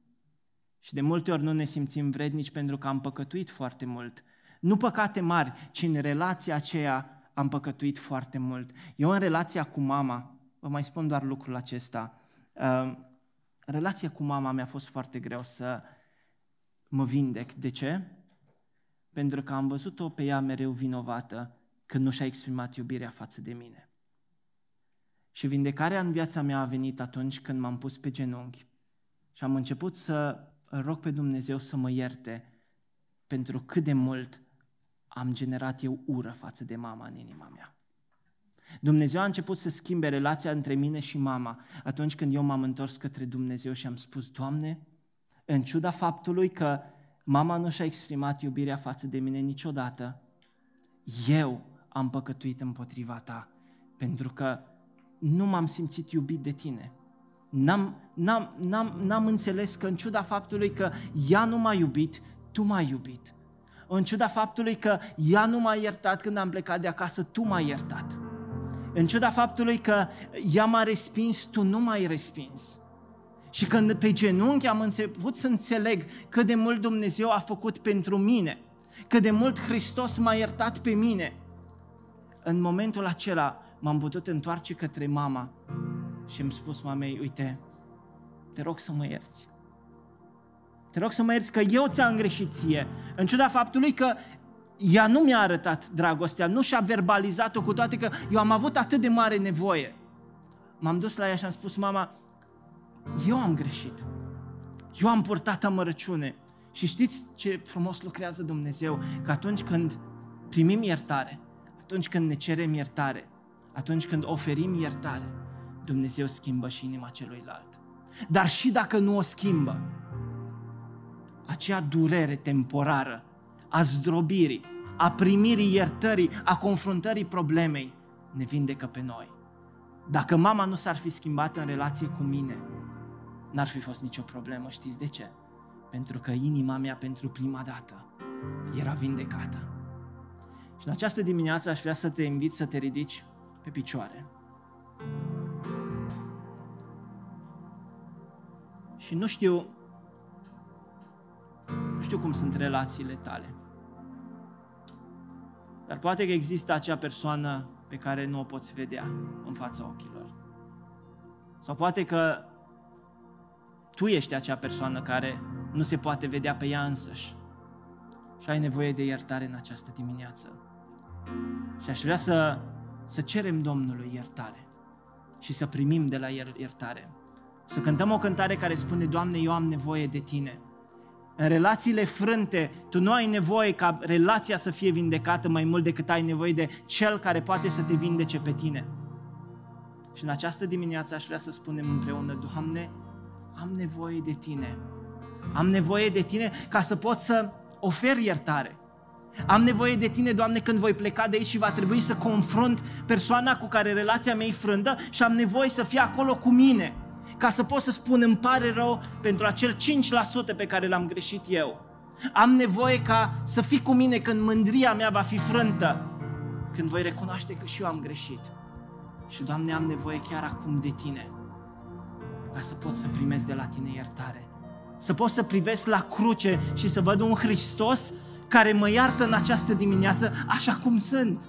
Și de multe ori nu ne simțim vrednici pentru că am păcătuit foarte mult. Nu păcate mari, ci în relația aceea am păcătuit foarte mult. Eu în relația cu mama, vă mai spun doar lucrul acesta, uh, relația cu mama mi-a fost foarte greu să mă vindec. De ce? Pentru că am văzut-o pe ea mereu vinovată când nu și-a exprimat iubirea față de mine. Și vindecarea în viața mea a venit atunci când m-am pus pe genunchi și am început să rog pe Dumnezeu să mă ierte pentru cât de mult am generat eu ură față de mama în inima mea. Dumnezeu a început să schimbe relația între mine și mama atunci când eu m-am întors către Dumnezeu și am spus, Doamne, în ciuda faptului că mama nu și-a exprimat iubirea față de mine niciodată, eu am păcătuit împotriva ta, pentru că nu m-am simțit iubit de tine. N-am, n-am, n-am, n-am înțeles că în ciuda faptului că ea nu m-a iubit, tu m-ai iubit. În ciuda faptului că ea nu m-a iertat când am plecat de acasă, tu m-ai iertat. În ciuda faptului că ea m-a respins, tu nu m-ai respins. Și când pe genunchi am început să înțeleg cât de mult Dumnezeu a făcut pentru mine, cât de mult Hristos m-a iertat pe mine, în momentul acela m-am putut întoarce către mama și am spus mamei, uite, te rog să mă ierți. Te rog să mă ierți că eu ți-am greșit ție, în ciuda faptului că ea nu mi-a arătat dragostea, nu și-a verbalizat-o cu toate că eu am avut atât de mare nevoie. M-am dus la ea și am spus, mama, eu am greșit. Eu am purtat amărăciune. Și știți ce frumos lucrează Dumnezeu? Că atunci când primim iertare, atunci când ne cerem iertare, atunci când oferim iertare, Dumnezeu schimbă și inima celuilalt. Dar și dacă nu o schimbă, acea durere temporară a zdrobirii, a primirii iertării, a confruntării problemei, ne vindecă pe noi. Dacă mama nu s-ar fi schimbat în relație cu mine, n-ar fi fost nicio problemă. Știți de ce? Pentru că inima mea pentru prima dată era vindecată. Și în această dimineață aș vrea să te invit să te ridici pe picioare. Și nu știu, nu știu cum sunt relațiile tale. Dar poate că există acea persoană pe care nu o poți vedea în fața ochilor. Sau poate că tu ești acea persoană care nu se poate vedea pe ea însăși și ai nevoie de iertare în această dimineață. Și aș vrea să, să cerem Domnului iertare și să primim de la El iertare. Să cântăm o cântare care spune, Doamne, eu am nevoie de Tine. În relațiile frânte, tu nu ai nevoie ca relația să fie vindecată mai mult decât ai nevoie de Cel care poate să te vindece pe tine. Și în această dimineață aș vrea să spunem împreună, Doamne, am nevoie de Tine. Am nevoie de Tine ca să pot să ofer iertare. Am nevoie de Tine, Doamne, când voi pleca de aici și va trebui să confrunt persoana cu care relația mea e frândă și am nevoie să fie acolo cu mine ca să pot să spun îmi pare rău pentru acel 5% pe care l-am greșit eu. Am nevoie ca să fii cu mine când mândria mea va fi frântă, când voi recunoaște că și eu am greșit. Și, Doamne, am nevoie chiar acum de Tine, ca să pot să primesc de la Tine iertare. Să pot să privesc la cruce și să văd un Hristos care mă iartă în această dimineață așa cum sunt,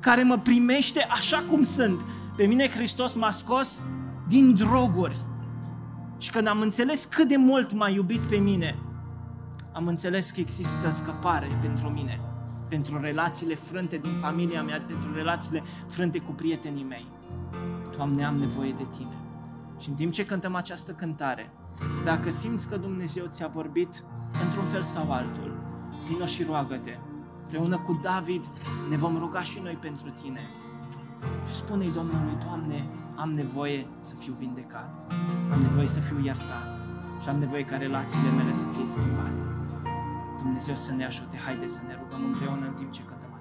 care mă primește așa cum sunt. Pe mine Hristos m-a scos din droguri. Și când am înțeles cât de mult m-a iubit pe mine, am înțeles că există scăpare pentru mine, pentru relațiile frânte din familia mea, pentru relațiile frânte cu prietenii mei. Doamne, am nevoie de Tine. Și în timp ce cântăm această cântare, dacă simți că Dumnezeu ți-a vorbit într-un fel sau altul, vino și roagă-te. Împreună cu David ne vom ruga și noi pentru Tine. Și spune-i Domnului, Doamne, am nevoie să fiu vindecat, am nevoie să fiu iertat și am nevoie ca relațiile mele să fie schimbate. Dumnezeu să ne ajute, haide să ne rugăm împreună în timp ce cântăm